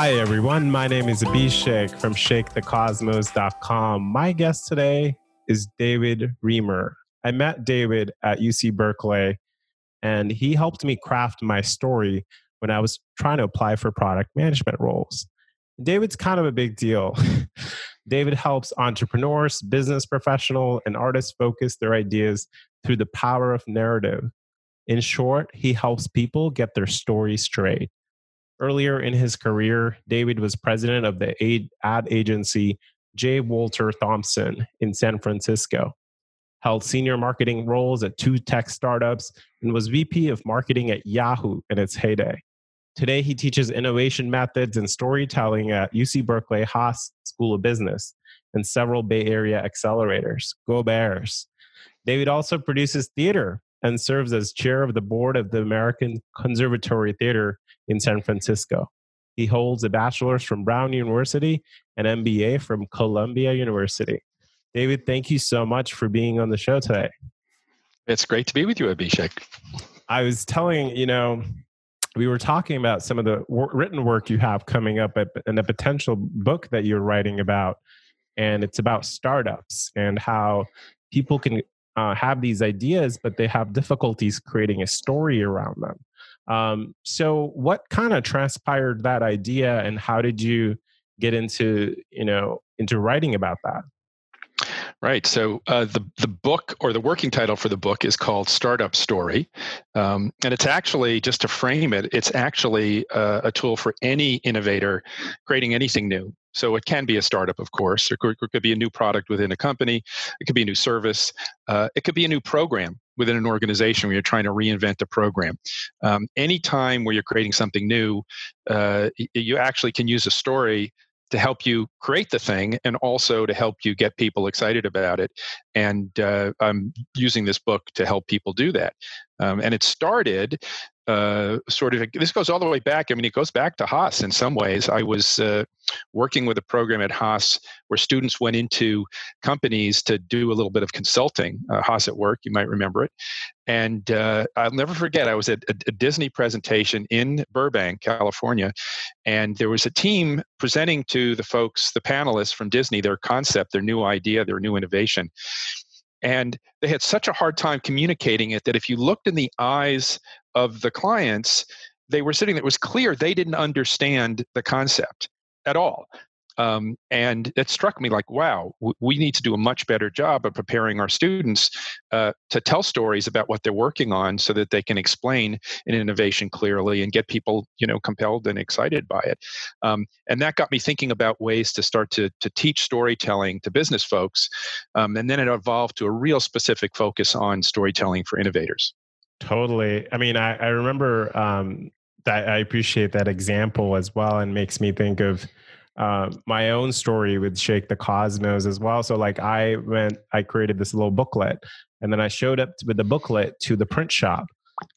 Hi, everyone. My name is Abhishek from ShakeTheCosmos.com. My guest today is David Riemer. I met David at UC Berkeley, and he helped me craft my story when I was trying to apply for product management roles. David's kind of a big deal. David helps entrepreneurs, business professionals, and artists focus their ideas through the power of narrative. In short, he helps people get their story straight. Earlier in his career, David was president of the ad agency J. Walter Thompson in San Francisco, held senior marketing roles at two tech startups, and was VP of marketing at Yahoo in its heyday. Today, he teaches innovation methods and storytelling at UC Berkeley Haas School of Business and several Bay Area accelerators. Go Bears! David also produces theater and serves as chair of the board of the American Conservatory Theater in San Francisco. He holds a bachelor's from Brown University and MBA from Columbia University. David, thank you so much for being on the show today. It's great to be with you, Abhishek. I was telling, you know, we were talking about some of the written work you have coming up and a potential book that you're writing about. And it's about startups and how people can uh, have these ideas, but they have difficulties creating a story around them. Um, so, what kind of transpired that idea, and how did you get into you know into writing about that? Right. So uh, the the book or the working title for the book is called Startup Story, um, and it's actually just to frame it. It's actually uh, a tool for any innovator creating anything new. So it can be a startup, of course. Could, it could be a new product within a company. It could be a new service. Uh, it could be a new program within an organization where you're trying to reinvent a program. Um, anytime where you're creating something new, uh, you actually can use a story to help you create the thing and also to help you get people excited about it. And uh, I'm using this book to help people do that. Um, and it started uh, sort of this goes all the way back. I mean, it goes back to Haas in some ways. I was uh, working with a program at Haas where students went into companies to do a little bit of consulting. Uh, Haas at Work, you might remember it. And uh, I'll never forget. I was at a, a, Disney presentation in Burbank, California, and there was a team presenting to the folks, the panelists from Disney, their concept, their new idea, their new innovation. And they had such a hard time communicating it that if you looked in the eyes of the clients, they were sitting there, it was clear they didn't understand the concept at all. Um, and it struck me like, wow, we need to do a much better job of preparing our students uh, to tell stories about what they're working on, so that they can explain an innovation clearly and get people, you know, compelled and excited by it. Um, and that got me thinking about ways to start to to teach storytelling to business folks, um, and then it evolved to a real specific focus on storytelling for innovators. Totally. I mean, I, I remember um, that I appreciate that example as well, and makes me think of uh, my own story with Shake the Cosmos as well. So like I went, I created this little booklet, and then I showed up with the booklet to the print shop,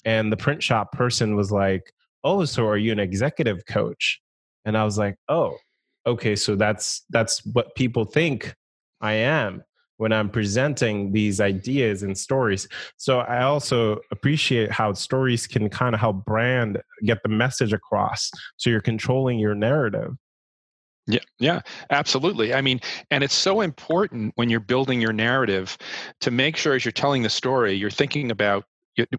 and the print shop person was like, "Oh, so are you an executive coach?" And I was like, "Oh, okay, so that's that's what people think I am." When I'm presenting these ideas and stories. So I also appreciate how stories can kind of help brand get the message across. So you're controlling your narrative. Yeah, yeah, absolutely. I mean, and it's so important when you're building your narrative to make sure as you're telling the story, you're thinking about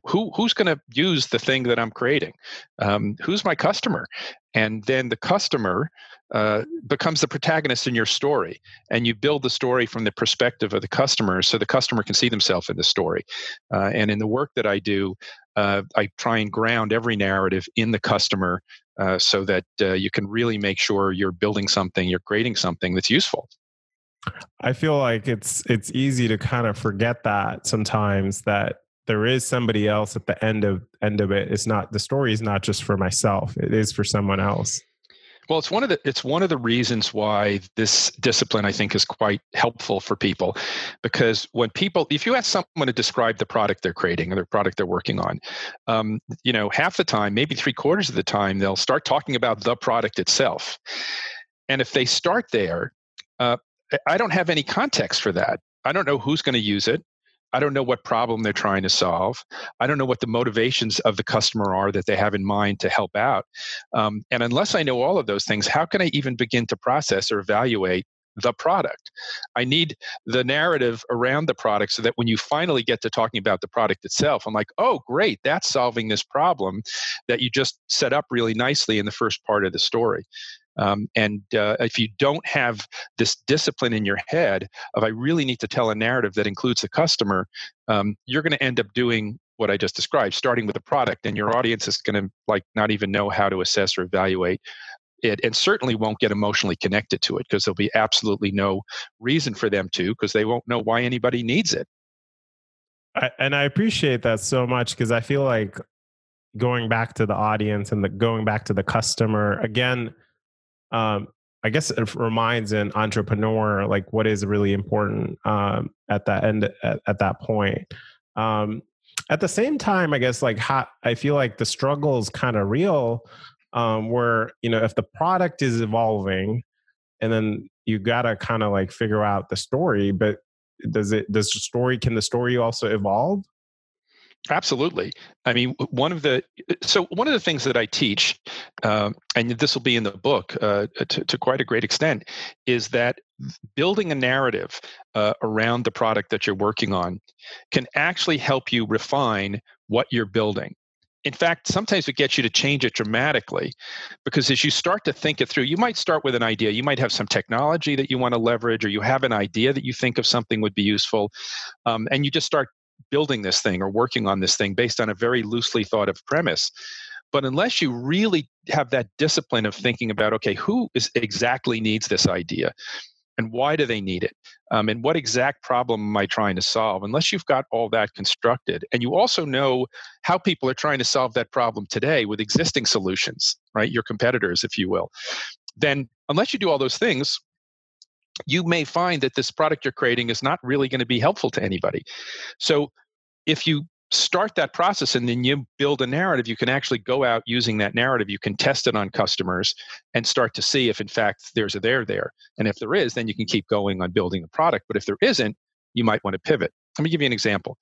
who who's going to use the thing that I'm creating, um, who's my customer, and then the customer uh, becomes the protagonist in your story, and you build the story from the perspective of the customer, so the customer can see themselves in the story. Uh, and in the work that I do, uh, I try and ground every narrative in the customer uh, so that uh, you can really make sure you're building something, you're creating something that's useful. I feel like it's it's easy to kind of forget that sometimes that there is somebody else at the end of end of it. It's not the story is not just for myself; it is for someone else. Well, it's one of the it's one of the reasons why this discipline I think is quite helpful for people, because when people, if you ask someone to describe the product they're creating or the product they're working on, um, you know, half the time, maybe three quarters of the time, they'll start talking about the product itself, and if they start there, uh, I don't have any context for that. I don't know who's going to use it. I don't know what problem they're trying to solve. I don't know what the motivations of the customer are that they have in mind to help out. Um, and unless I know all of those things, how can I even begin to process or evaluate the product. I need the narrative around the product so that when you finally get to talking about the product itself, I'm like, oh, great, that's solving this problem that you just set up really nicely in the first part of the story. Um, and uh, if you don't have this discipline in your head of I really need to tell a narrative that includes the customer, um, you're going to end up doing what I just described, starting with a product, and your audience is going to like not even know how to assess or evaluate it and certainly won't get emotionally connected to it because there'll be absolutely no reason for them to because they won't know why anybody needs it. I, and I appreciate that so much because I feel like going back to the audience and the, going back to the customer again, um, I guess it reminds an entrepreneur like what is really important um, at that end at, at that point. Um, at the same time, I guess like how, I feel like the struggle is kind of real um, where you know if the product is evolving and then you gotta kind of like figure out the story but does it does the story can the story also evolve Absolutely. I mean, one of the so one of the things that I teach, um, and this will be in the book uh, to, to, quite a great extent, is that building a narrative uh, around the product that you're working on can actually help you refine what you're building in fact, sometimes it gets you to change it dramatically because as you start to think it through, you might start with an idea. You might have some technology that you want to leverage, or you have an idea that you think of something would be useful, um, and you just start building this thing or working on this thing based on a very loosely thought of premise. But unless you really have that discipline of thinking about, okay, who is exactly needs this idea? and why do they need it um, and what exact problem am i trying to solve unless you've got all that constructed and you also know how people are trying to solve that problem today with existing solutions right your competitors if you will then unless you do all those things you may find that this product you're creating is not really going to be helpful to anybody. So if you start that process and then you build a narrative you can actually go out using that narrative you can test it on customers and start to see if in fact there's a there there. And if there is then you can keep going on building the product. But if there isn't you might want to pivot. Let me give you an example.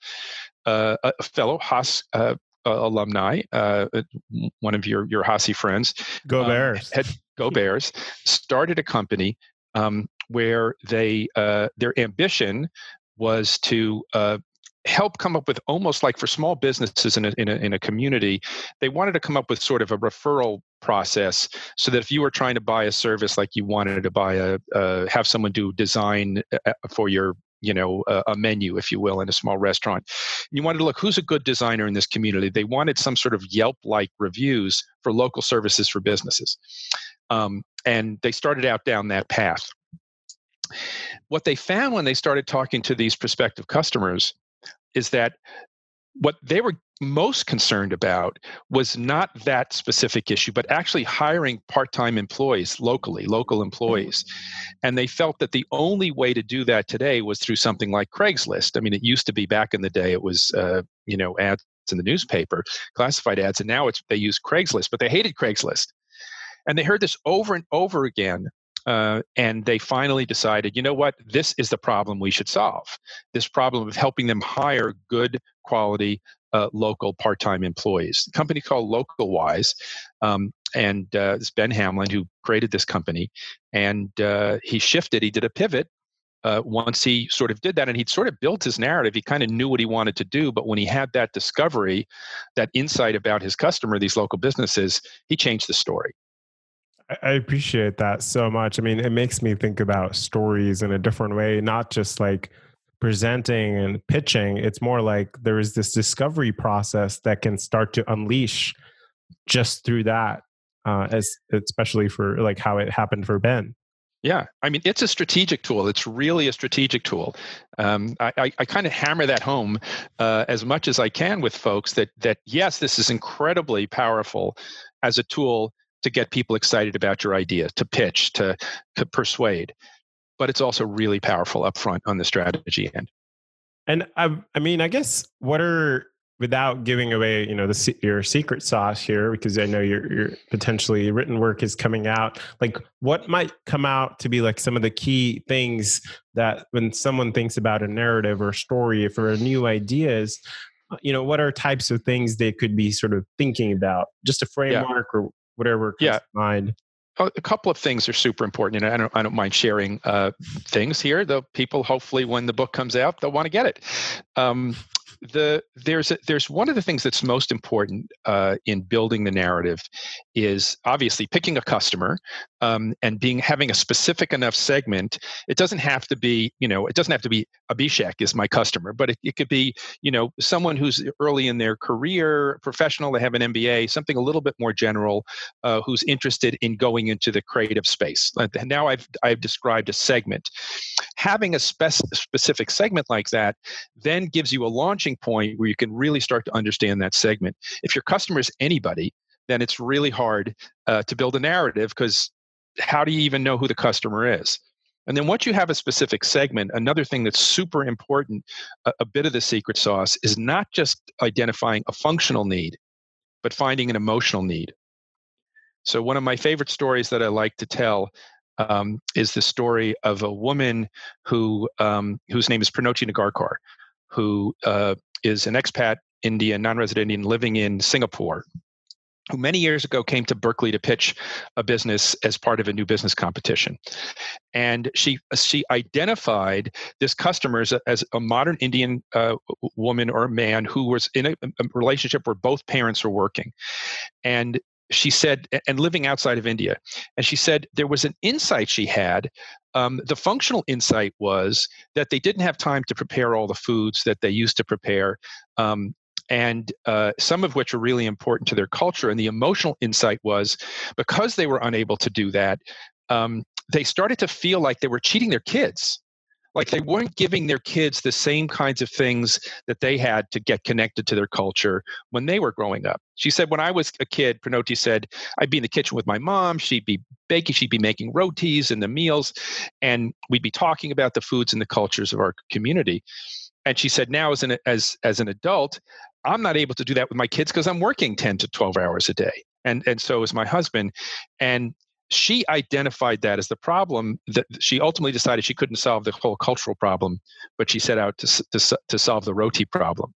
Uh, a fellow haas uh, alumni uh, one of your your Haasi friends go um, bears. had, go bears started a company um, where they uh, their ambition was to uh, help come up with almost like for small businesses in a, in a, in a community they wanted to come up with sort of a referral process so that if you were trying to buy a service like you wanted to buy a uh, have someone do design uh, uh, for your you know a, a, menu if you will in a small restaurant. You wanted to look who's a good designer in this community? They wanted some sort of yelp like reviews for local services for businesses. Um, and they started out down that path what they found when they started talking to these prospective customers is that what they were most concerned about was not that specific issue, but actually hiring part time employees locally, local mm-hmm. employees. And they felt that the only way to do that today was through something like Craigslist. I mean, it used to be back in the day, it was, uh, you know, ads in the newspaper, classified ads, and now it's they use Craigslist, but they hated Craigslist. And they heard this over and over again uh, and they finally decided, you know what, this is the problem we should solve. This problem of helping them hire good quality uh, local part-time employees. A company called LocalWise, um, and uh, it's Ben Hamlin who created this company, and uh, he shifted. He did a pivot. Uh, once he sort of did that and he'd sort of built his narrative, he kind of knew what he wanted to do. But when he had that discovery, that insight about his customer, these local businesses, he changed the story. I appreciate that so much. I mean, it makes me think about stories in a different way, not just like presenting and pitching. It's more like there is this discovery process that can start to unleash just through that, uh, as especially for like how it happened for Ben. Yeah, I mean, it's a strategic tool. It's really a strategic tool. Um, I, I, I kind of hammer that home uh, as much as I can with folks that that yes, this is incredibly powerful as a tool to get people excited about your idea, to pitch, to, to persuade. But it's also really powerful upfront on the strategy end. And I, I mean, I guess what are without giving away, you know, the your secret sauce here, because I know your your potentially written work is coming out. Like, what might come out to be like some of the key things that when someone thinks about a narrative or story, if or new ideas, uh, you know, what are types of things they could be sort of thinking about? Just a framework yeah. or whatever yeah. mind a couple of things are super important, and I don't I don't mind sharing uh, things here. The people, hopefully, when the book comes out, they'll want to get it. Um, the there's a, there's one of the things that's most important uh, in building the narrative is obviously picking a customer um, and being having a specific enough segment. It doesn't have to be you know it doesn't have to be Abhishek is my customer, but it, it could be you know someone who's early in their career, professional, they have an MBA, something a little bit more general, uh, who's interested in going into the creative space. Now I've I've described a segment. Having a spec- specific segment like that then gives you a launching point where you can really start to understand that segment. If your customer is anybody, then it's really hard uh, to build a narrative because how do you even know who the customer is? And then once you have a specific segment, another thing that's super important, a, a bit of the secret sauce, is not just identifying a functional need, but finding an emotional need. So, one of my favorite stories that I like to tell um, is the story of a woman who um, whose name is Pranoti Nagarkar, who uh, is an expat Indian, non-resident Indian living in Singapore, who many years ago came to Berkeley to pitch a business as part of a new business competition. And she she identified this customer as a, as a modern Indian uh, woman or man who was in a, a relationship where both parents were working. And she said, and living outside of India. And she said there was an insight she had. Um, the functional insight was that they didn't have time to prepare all the foods that they used to prepare. Um, and uh, some of which are really important to their culture. And the emotional insight was because they were unable to do that, um, they started to feel like they were cheating their kids like they weren't giving their kids the same kinds of things that they had to get connected to their culture when they were growing up. She said, when I was a kid, Pranoti said, I'd be in the kitchen with my mom. She'd be baking, she'd be making rotis and the meals, and we'd be talking about the foods and the cultures of our community. And she said, now as an as as an adult, I'm not able to do that with my kids because I'm working 10 to 12 hours a day. And and so is my husband. And she identified that as the problem that she ultimately decided she couldn't solve the whole cultural problem but she set out to, to, to solve the roti problem.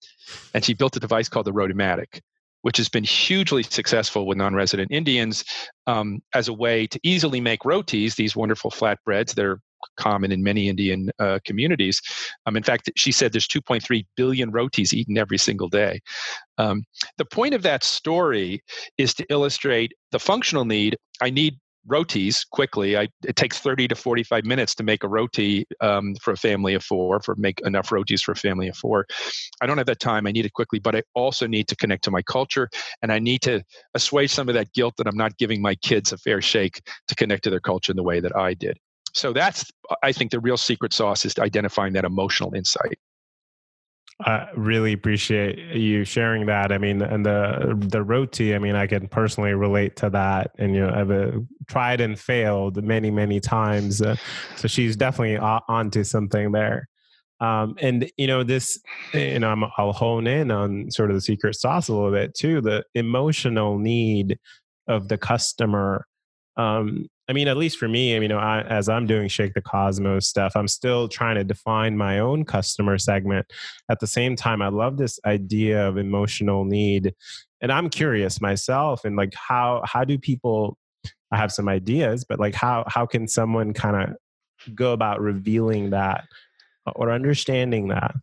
And she built a device called the rotimatic which has been hugely successful with non-resident indians um, as a way to easily make rotis these wonderful flatbreads that are common in many indian uh, communities. Um, in fact she said there's 2.3 billion rotis eaten every single day. Um, the point of that story is to illustrate the functional need. I need rotis quickly. I, it takes 30 to 45 minutes to make a roti um, for a family of four, for make enough rotis for a family of four. I don't have that time. I need it quickly, but I also need to connect to my culture and I need to assuage some of that guilt that I'm not giving my kids a fair shake to connect to their culture in the way that I did. So that's, I think, the real secret sauce is identifying that emotional insight. I really appreciate you sharing that. I mean, and the the roti. I mean, I can personally relate to that, and you know, I've uh, tried and failed many, many times. Uh, so she's definitely on, onto something there. Um, and you know, this, you know, i I'll hone in on sort of the secret sauce a little bit too. The emotional need of the customer um, I mean, at least for me, I mean, I, as I'm doing Shake the Cosmos stuff, I'm still trying to define my own customer segment. At the same time, I love this idea of emotional need, and I'm curious myself, and like how how do people? I have some ideas, but like how how can someone kind of go about revealing that or understanding that?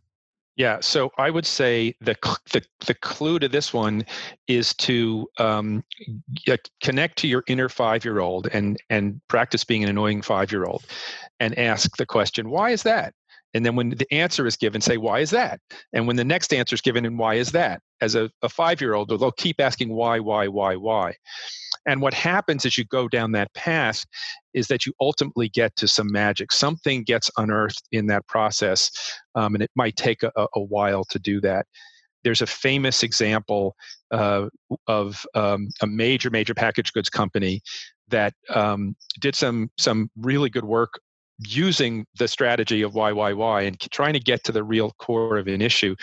Yeah, so I would say the the, the clue to this one is to um, connect to your inner five year old and and practice being an annoying five year old, and ask the question, why is that? And then when the answer is given, say, why is that? And when the next answer is given, and why is that? As a, a five year old, they'll keep asking why, why, why, why. And what happens as you go down that path is that you ultimately get to some magic. Something gets unearthed in that process, um, and it might take a, a, while to do that. There's a famous example uh, of um, a major, major package goods company that um, did some some really good work using the strategy of why, why, why, and trying to get to the real core of an issue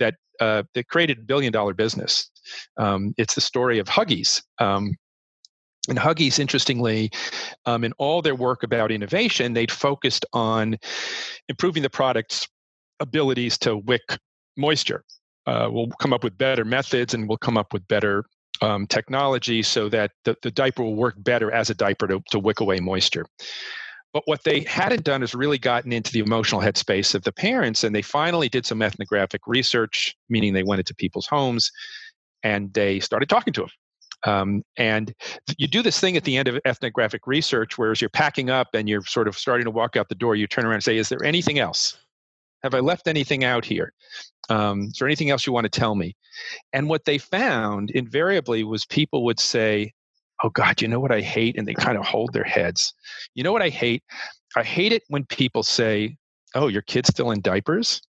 that uh, that created a billion dollar business. Um, it's the story of Huggies. Um, and Huggies, interestingly, um, in all their work about innovation, they'd focused on improving the product's abilities to wick moisture. Uh, we'll come up with better methods and we'll come up with better um, technology so that the, the diaper will work better as a diaper to, to wick away moisture. But what they hadn't done is really gotten into the emotional headspace of the parents, and they finally did some ethnographic research, meaning they went into people's homes and they started talking to them. Um, and you do this thing at the end of ethnographic research, whereas you're packing up and you're sort of starting to walk out the door, you turn around and say, Is there anything else? Have I left anything out here? Um, is there anything else you want to tell me? And what they found invariably was people would say, Oh God, you know what I hate? And they kind of hold their heads. You know what I hate? I hate it when people say, Oh, your kid's still in diapers?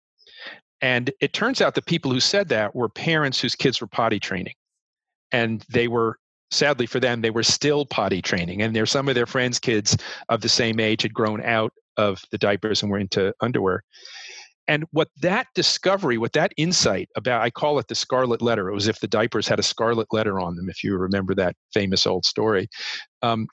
And it turns out the people who said that were parents whose kids were potty training. And they were, sadly for them, they were still potty training. And there some of their friends' kids of the same age had grown out of the diapers and were into underwear. And what that discovery, what that insight about, I call it the scarlet letter. It was if the diapers had a scarlet letter on them, if you remember that famous old story. Um,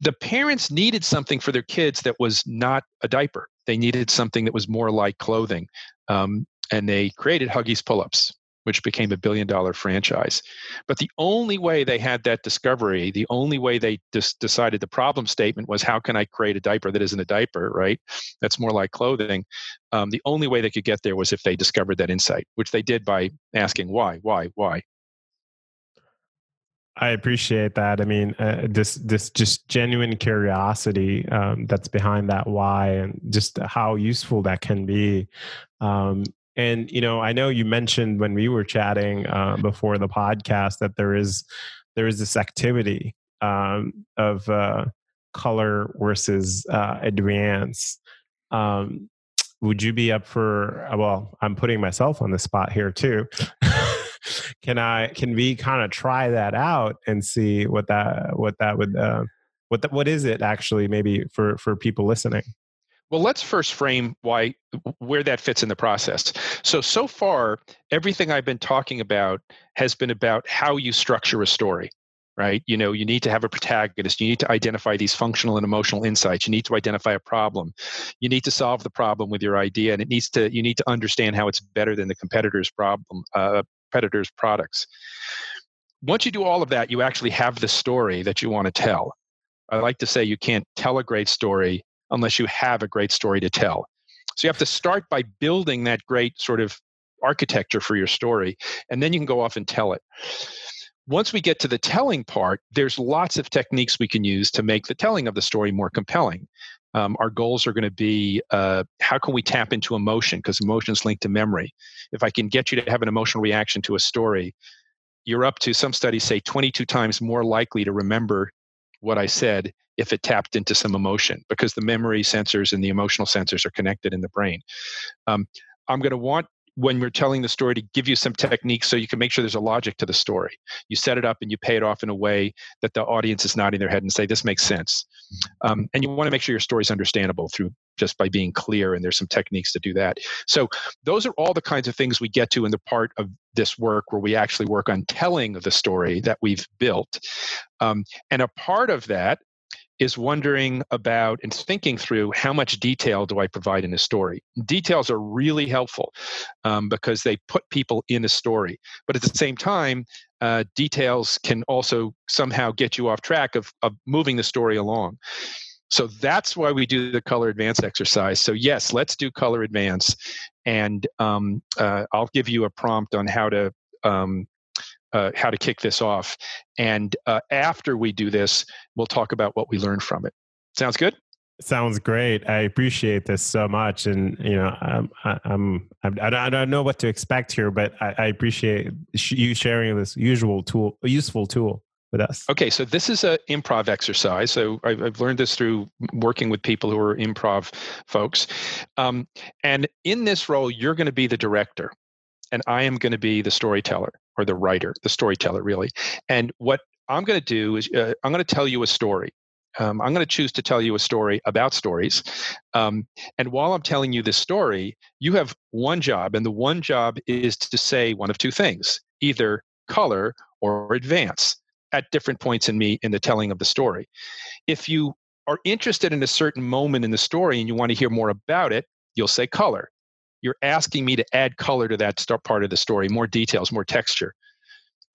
the parents needed something for their kids that was not a diaper. They needed something that was more like clothing. Um, and they created Huggies pull ups which became a billion dollar franchise. But the only way they had that discovery, the only way they just decided the problem statement was how can I create a diaper that isn't a diaper, right? That's more like clothing. Um, the only way they could get there was if they discovered that insight, which they did by asking why, why, why. I appreciate that. I mean, uh, this this just genuine curiosity um, that's behind that why, and just how useful that can be. Um, and you know, I know you mentioned when we were chatting uh, before the podcast that there is there is this activity um, of uh, color versus uh, advance. Um, would you be up for? Uh, well, I'm putting myself on the spot here too. can I? Can we kind of try that out and see what that what that would uh, what the, what is it actually? Maybe for for people listening. Well, let's first frame why where that fits in the process. So so far, everything I've been talking about has been about how you structure a story, right? You know, you need to have a protagonist, you need to identify these functional and emotional insights, you need to identify a problem. You need to solve the problem with your idea and it needs to you need to understand how it's better than the competitor's problem uh, competitor's products. Once you do all of that, you actually have the story that you want to tell. I like to say you can't tell a great story unless you have a great story to tell. So you have to start by building that great sort of architecture for your story, and then you can go off and tell it. Once we get to the telling part, there's lots of techniques we can use to make the telling of the story more compelling. Um, our goals are going to be uh, how can we tap into emotion because emotion is linked to memory. If I can get you to have an emotional reaction to a story, you're up to some studies say 22 times more likely to remember what I said if it tapped into some emotion because the memory sensors and the emotional sensors are connected in the brain. Um, I'm going to want when we're telling the story to give you some techniques so you can make sure there's a logic to the story. You set it up and you pay it off in a way that the audience is nodding their head and say, this makes sense. Um, and you want to make sure your story is understandable through just by being clear, and there's some techniques to do that. So those are all the kinds of things we get to in the part of this work where we actually work on telling the story that we've built. Um, and a part of that is wondering about and thinking through how much detail do I provide in a story. Details are really helpful um, because they put people in a story, but at the same time, uh, details can also somehow get you off track of, of moving the story along. So that's why we do the color advance exercise. So yes, let's do color advance, and um, uh, I'll give you a prompt on how to um, uh, how to kick this off. And uh, after we do this, we'll talk about what we learned from it. Sounds good? Sounds great. I appreciate this so much, and you know, I'm, I'm, I'm I don't know what to expect here, but I, I appreciate you sharing this usual tool, useful tool with us. Okay, so this is an improv exercise. So I've, I've, learned this through working with people who are improv folks, um, and in this role, you're going to be the director and I am going to be the storyteller or the writer, the storyteller, really. And what I'm going to do is uh, I'm going to tell you a story. Um, I'm going to choose to tell you a story about stories. Um, and while I'm telling you this story, you have one job, and the one job is to say one of two things either color or advance at different points in me in the telling of the story. If you are interested in a certain moment in the story and you want to hear more about it, you'll say color. You're asking me to add color to that part of the story, more details, more texture.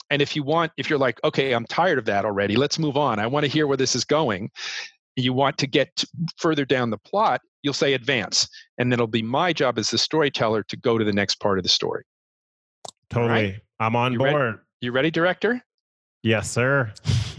And if you want, if you're like, okay, I'm tired of that already, let's move on. I want to hear where this is going. You want to get further down the plot, you'll say advance. And then it'll be my job as the storyteller to go to the next part of the story. Totally. Right? I'm on you board. Ready? You ready, director? Yes, sir.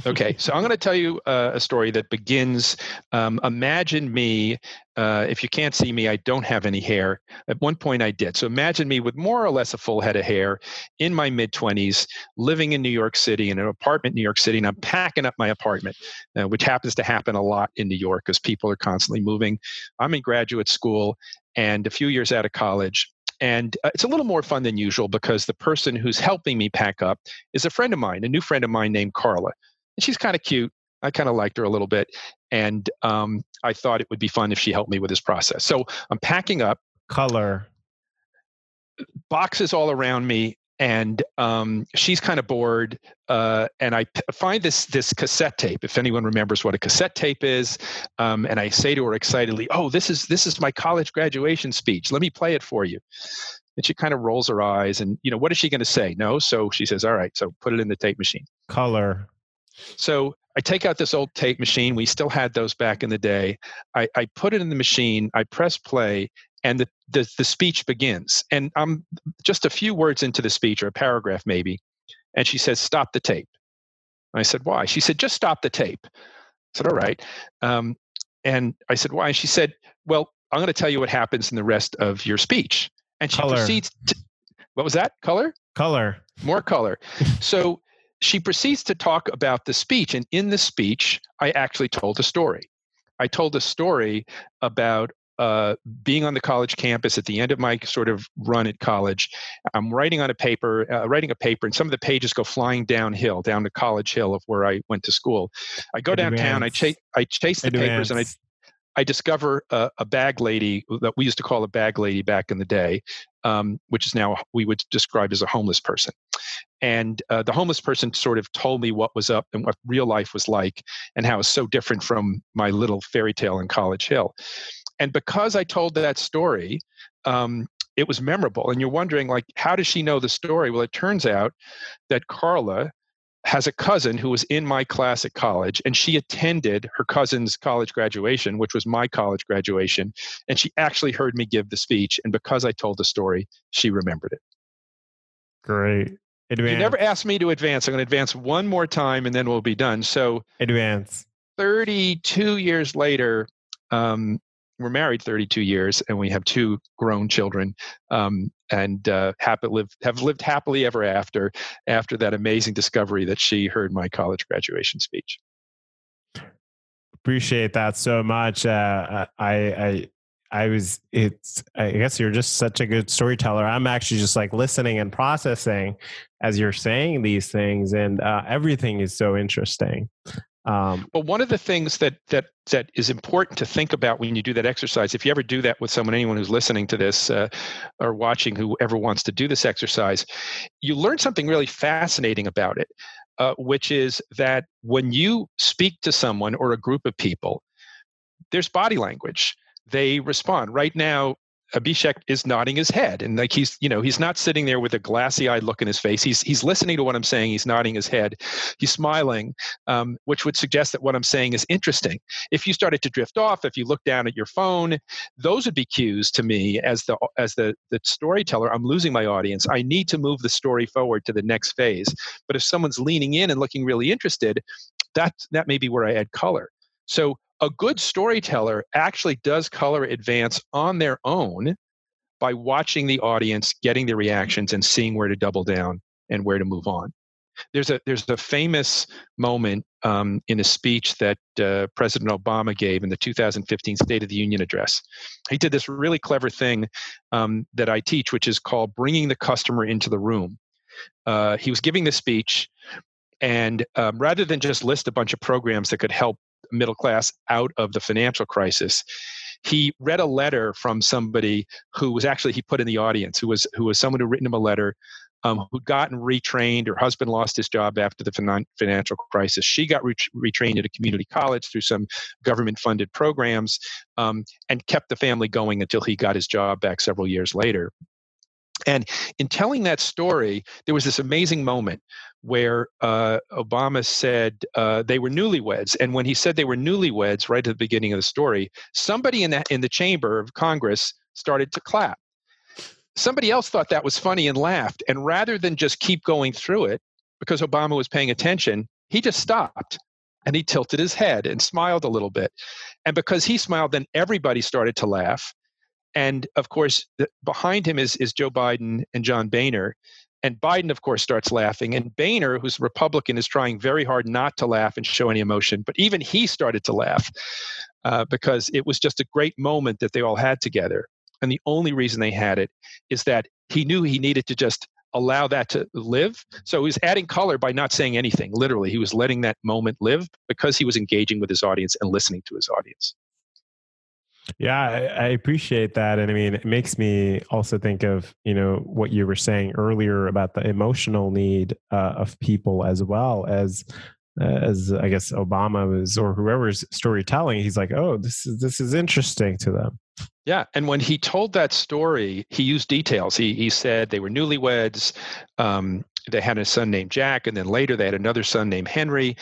Okay, so I'm going to tell you uh, a story that begins. Um, imagine me. Uh, if you can't see me, I don't have any hair. At one point, I did. So imagine me with more or less a full head of hair in my mid 20s, living in New York City in an apartment in New York City, and I'm packing up my apartment, uh, which happens to happen a lot in New York because people are constantly moving. I'm in graduate school and a few years out of college and uh, it's a little more fun than usual because the person who's helping me pack up is a friend of mine, a new friend of mine named Carla. And she's kind of cute. I kind of liked her a little bit. And um, I thought it would be fun if she helped me with this process. So I'm packing up. Color. Boxes all around me. And um, she's kind of bored, uh, and I p- find this this cassette tape. If anyone remembers what a cassette tape is, um, and I say to her excitedly, "Oh, this is this is my college graduation speech. Let me play it for you." And she kind of rolls her eyes, and you know, what is she going to say? No, so she says, "All right, so put it in the tape machine." Color. So I take out this old tape machine. We still had those back in the day. I, I put it in the machine. I press play, and the, the, the speech begins. And I'm just a few words into the speech, or a paragraph maybe, and she says, "Stop the tape." I said, "Why?" She said, "Just stop the tape." I said, "All right." Um, and I said, "Why?" And she said, "Well, I'm going to tell you what happens in the rest of your speech." And she color. proceeds. To, what was that? Color. Color. More color. so she proceeds to talk about the speech. And in the speech, I actually told a story. I told a story about uh, being on the college campus at the end of my sort of run at college. I'm writing on a paper, uh, writing a paper, and some of the pages go flying downhill, down to College Hill of where I went to school. I go downtown, I chase, I chase the papers, and I I discover a, a, bag lady that we used to call a bag lady back in the day, um, which is now we would describe as a homeless person. And uh, the homeless person sort of told me what was up and what real life was like, and how it's so different from my little fairy tale in College Hill. And because I told that story, um, it was memorable. And you're wondering, like, how does she know the story? Well, it turns out that Carla, has a cousin who was in my class at college and she attended her cousin's college graduation which was my college graduation and she actually heard me give the speech and because i told the story she remembered it. Great. Advance. you never asked me to advance i'm going to advance one more time and then we'll be done. So advance. 32 years later um, we're married 32 years and we have two grown children. Um, and uh, happy, live, have lived happily ever after after that amazing discovery that she heard my college graduation speech appreciate that so much uh, I, I I was it's I guess you're just such a good storyteller. I'm actually just like listening and processing as you're saying these things and uh, everything is so interesting. Um, but one of the things that that that is important to think about when you do that exercise, if you ever do that with someone, anyone who's listening to this uh, or watching, whoever wants to do this exercise, you learn something really fascinating about it, uh, which is that when you speak to someone or a group of people, there's body language. They respond. Right now, Abhishek is nodding his head and like he's you know he's not sitting there with a glassy eyed look in his face. He's he's listening to what i'm saying. He's nodding his head. He's smiling um, which would suggest that what i'm saying is interesting. If you started to drift off if you look down at your phone those would be cues to me as the as the the storyteller. I'm losing my audience. I need to move the story forward to the next phase. But if someone's leaning in and looking really interested that that may be where i add color. So a good storyteller actually does color advance on their own by watching the audience, getting the reactions, and seeing where to double down and where to move on. There's a there's a famous moment um, in a speech that uh, President Obama gave in the 2015 State of the Union address. He did this really clever thing um, that I teach, which is called bringing the customer into the room. Uh, he was giving the speech, and um, rather than just list a bunch of programs that could help middle class out of the financial crisis he read a letter from somebody who was actually he put in the audience who was who was someone who written him a letter um, who'd gotten retrained. Her husband lost his job after the fin- financial crisis. She got re- retrained at a community college through some government funded programs um, and kept the family going until he got his job back several years later. And in telling that story, there was this amazing moment where uh, Obama said uh, they were newlyweds, and when he said they were newlyweds, right at the beginning of the story, somebody in the in the chamber of Congress started to clap somebody else thought that was funny and laughed. And rather than just keep going through it, because Obama was paying attention, he just stopped and he tilted his head and smiled a little bit. And because he smiled, then everybody started to laugh. And of course, the, behind him is, is Joe Biden and John Boehner. And Biden, of course, starts laughing. And Boehner, who's a Republican, is trying very hard not to laugh and show any emotion. But even he started to laugh uh, because it was just a great moment that they all had together. And the only reason they had it is that he knew he needed to just allow that to live. So he was adding color by not saying anything. Literally, he was letting that moment live because he was engaging with his audience and listening to his audience. Yeah, I, I, appreciate that, and I mean, it makes me also think of you know what you were saying earlier about the emotional need uh, of people as well as as I guess Obama was or whoever's storytelling. He's like, oh, this is this is interesting to them. Yeah, and when he told that story, he used details. He he said they were newlyweds. Um, they had a son named Jack, and then later they had another son named Henry.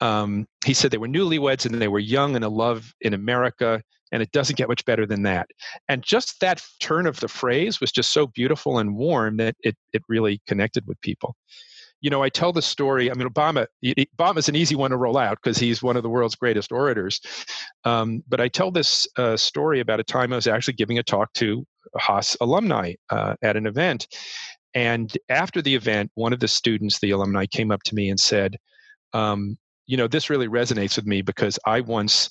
Um, he said they were newlyweds and they were young and in love in America, and it doesn't get much better than that. And just that turn of the phrase was just so beautiful and warm that it it really connected with people you know, I tell the story. I mean, Obama, Obama's an easy one to roll out because he's one of the world's greatest orators. Um, but I tell this uh, story about a time I was actually giving a talk to Haas alumni uh, at an event. And after the event, one of the students, the alumni, came up to me and said, um, You know, this really resonates with me because I once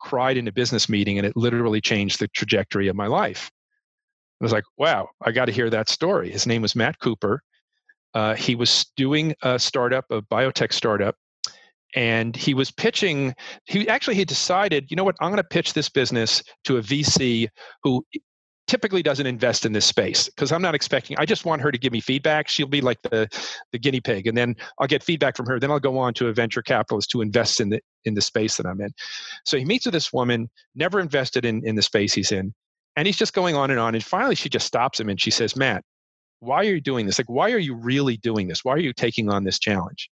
cried in a business meeting and it literally changed the trajectory of my life. I was like, wow, I got to hear that story. His name was Matt Cooper. Uh, he was doing a startup, a biotech startup, and he was pitching. He actually he decided, you know what, I'm going to pitch this business to a VC who typically doesn't invest in this space because I'm not expecting. I just want her to give me feedback. She'll be like the the guinea pig, and then I'll get feedback from her. Then I'll go on to a venture capitalist to invest in the in the space that I'm in. So he meets with this woman, never invested in in the space he's in, and he's just going on and on. And finally, she just stops him and she says, "Matt, why are you doing this? Like, why are you really doing this? Why are you taking on this challenge?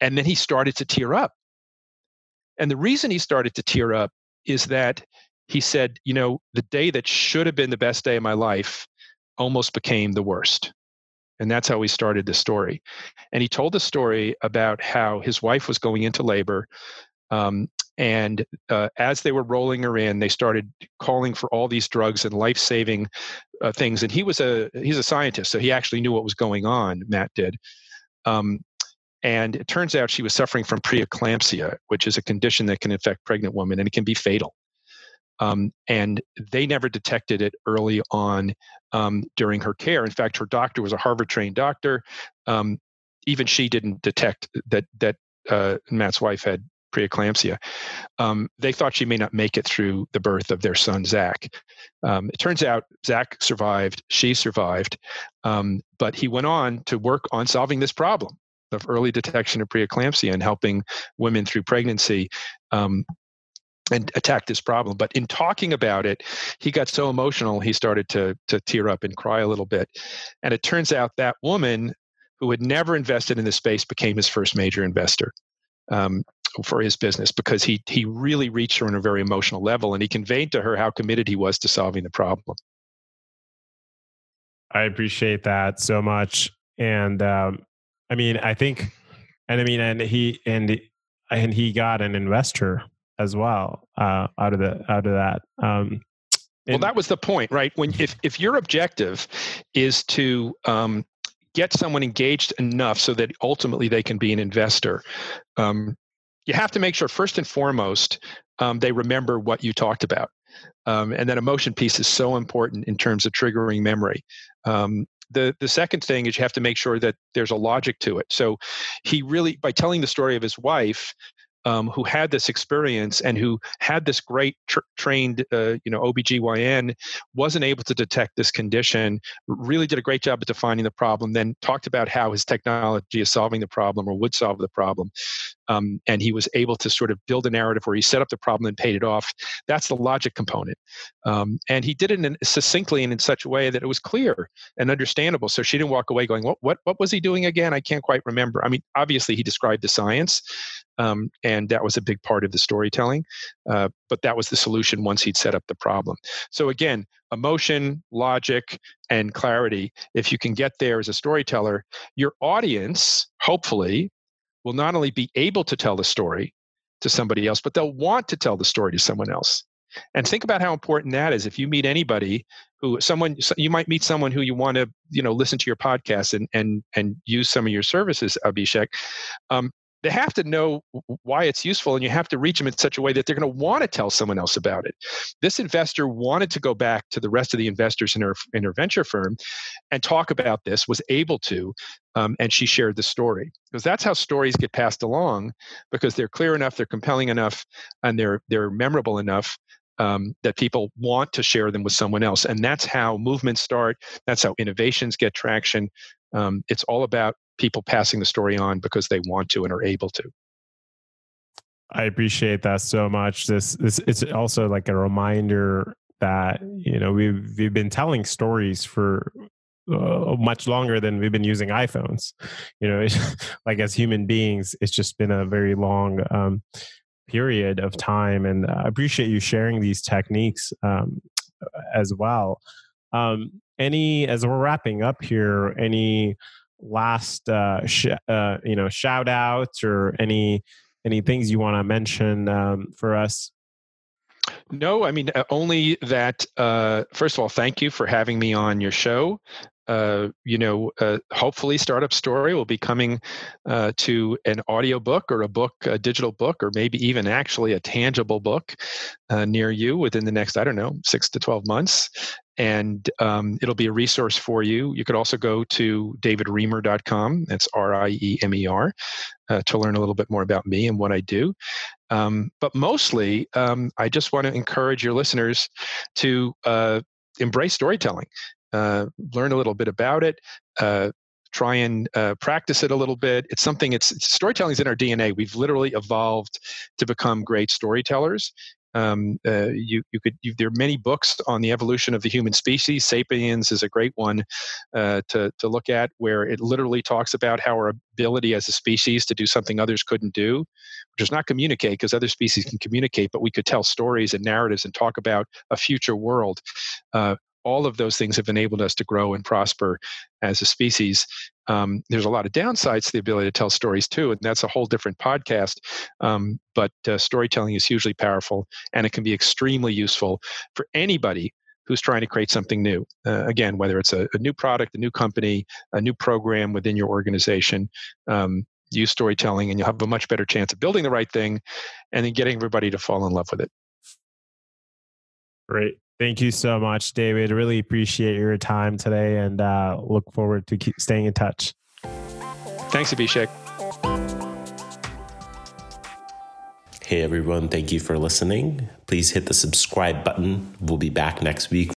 And then he started to tear up. And the reason he started to tear up is that he said, you know, the day that should have been the best day of my life almost became the worst. And that's how he started the story. And he told the story about how his wife was going into labor. Um, and uh, as they were rolling her in, they started calling for all these drugs and life-saving uh, things. And he was a he's a scientist, so he actually knew what was going on. Matt did. Um, and it turns out she was suffering from preeclampsia, which is a condition that can affect pregnant women and it can be fatal. Um, and they never detected it early on um, during her care. In fact, her doctor was a Harvard-trained doctor. Um, even she didn't detect that that uh, Matt's wife had preeclampsia. Um, they thought she may not make it through the birth of their son, Zach. Um, it turns out Zach survived, she survived, um, but he went on to work on solving this problem of early detection of preeclampsia and helping women through pregnancy um, and attack this problem. But in talking about it, he got so emotional he started to to tear up and cry a little bit. And it turns out that woman who had never invested in this space became his first major investor. Um, for his business because he he really reached her on a very emotional level and he conveyed to her how committed he was to solving the problem. I appreciate that so much, and um, I mean, I think, and I mean, and he and and he got an investor as well uh, out of the out of that. Um, well, that was the point, right? When if if your objective is to um, get someone engaged enough so that ultimately they can be an investor, um, you have to make sure first and foremost um, they remember what you talked about um, and that emotion piece is so important in terms of triggering memory um, the the second thing is you have to make sure that there's a logic to it so he really by telling the story of his wife um, who had this experience and who had this great tr- trained, uh, you know, OBGYN, wasn't able to detect this condition, really did a great job at defining the problem, then talked about how his technology is solving the problem or would solve the problem. Um, and he was able to sort of build a narrative where he set up the problem and paid it off. That's the logic component. Um, and he did it in, succinctly and in such a way that it was clear and understandable. So she didn't walk away going, what, what, what was he doing again? I can't quite remember. I mean, obviously he described the science, um, and that was a big part of the storytelling. Uh, but that was the solution once he'd set up the problem. So again, emotion, logic, and clarity. If you can get there as a storyteller, your audience, hopefully, will not only be able to tell the story to somebody else, but they'll want to tell the story to someone else. And think about how important that is. If you meet anybody who someone you might meet someone who you want to you know listen to your podcast and and and use some of your services, Abhishek. Um, they have to know why it's useful and you have to reach them in such a way that they're going to want to tell someone else about it this investor wanted to go back to the rest of the investors in her in her venture firm and talk about this was able to um, and she shared the story because that's how stories get passed along because they're clear enough they're compelling enough and they're they're memorable enough um, that people want to share them with someone else. And that's how movements start. That's how innovations get traction. Um, it's all about people passing the story on because they want to and are able to. I appreciate that so much. This, this it's also like a reminder that you know we've we've been telling stories for uh, much longer than we've been using iPhones. You know, like as human beings, it's just been a very long um, period of time. And I appreciate you sharing these techniques um, as well. Um, any, as we're wrapping up here, any last, uh, sh- uh, you know, shout outs or any, any things you want to mention um, for us? No, I mean, uh, only that, uh, first of all, thank you for having me on your show uh, you know, uh, hopefully Startup Story will be coming uh, to an audio book or a book, a digital book, or maybe even actually a tangible book uh, near you within the next, I don't know, six to 12 months. And um, it'll be a resource for you. You could also go to davidriemer.com, that's R I E M E R, uh, to learn a little bit more about me and what I do. Um, but mostly, um, I just want to encourage your listeners to embrace storytelling learn a little bit about it, uh, try and uh, practice it a little bit. It's something. It's, storytelling is in our DNA. We've literally evolved to become great storytellers. Um, uh, you, you could you, there are many books on the evolution of the human species. *Sapiens* is a great one uh, to to look at, where it literally talks about how our ability as a species to do something others couldn't do, which is not communicate, because other species can communicate, but we could tell stories and narratives and talk about a future world. Uh, all of those things have enabled us to grow and prosper as a species. Um, there's a lot of downsides to the ability to tell stories too, and that's a whole different podcast. Um, but uh, storytelling is hugely powerful, and it can be extremely useful for anybody who's trying to create something new. Uh, again, whether it's a, a, new product, a new company, a new program within your organization. Um, use storytelling, and you'll have a much better chance of building the right thing, and then getting everybody to fall in love with it. Great. Thank you so much, David. Really appreciate your time today and uh, look forward to keep staying in touch. Thanks, Abhishek. Hey everyone, thank you for listening. Please hit the subscribe button. We'll be back next week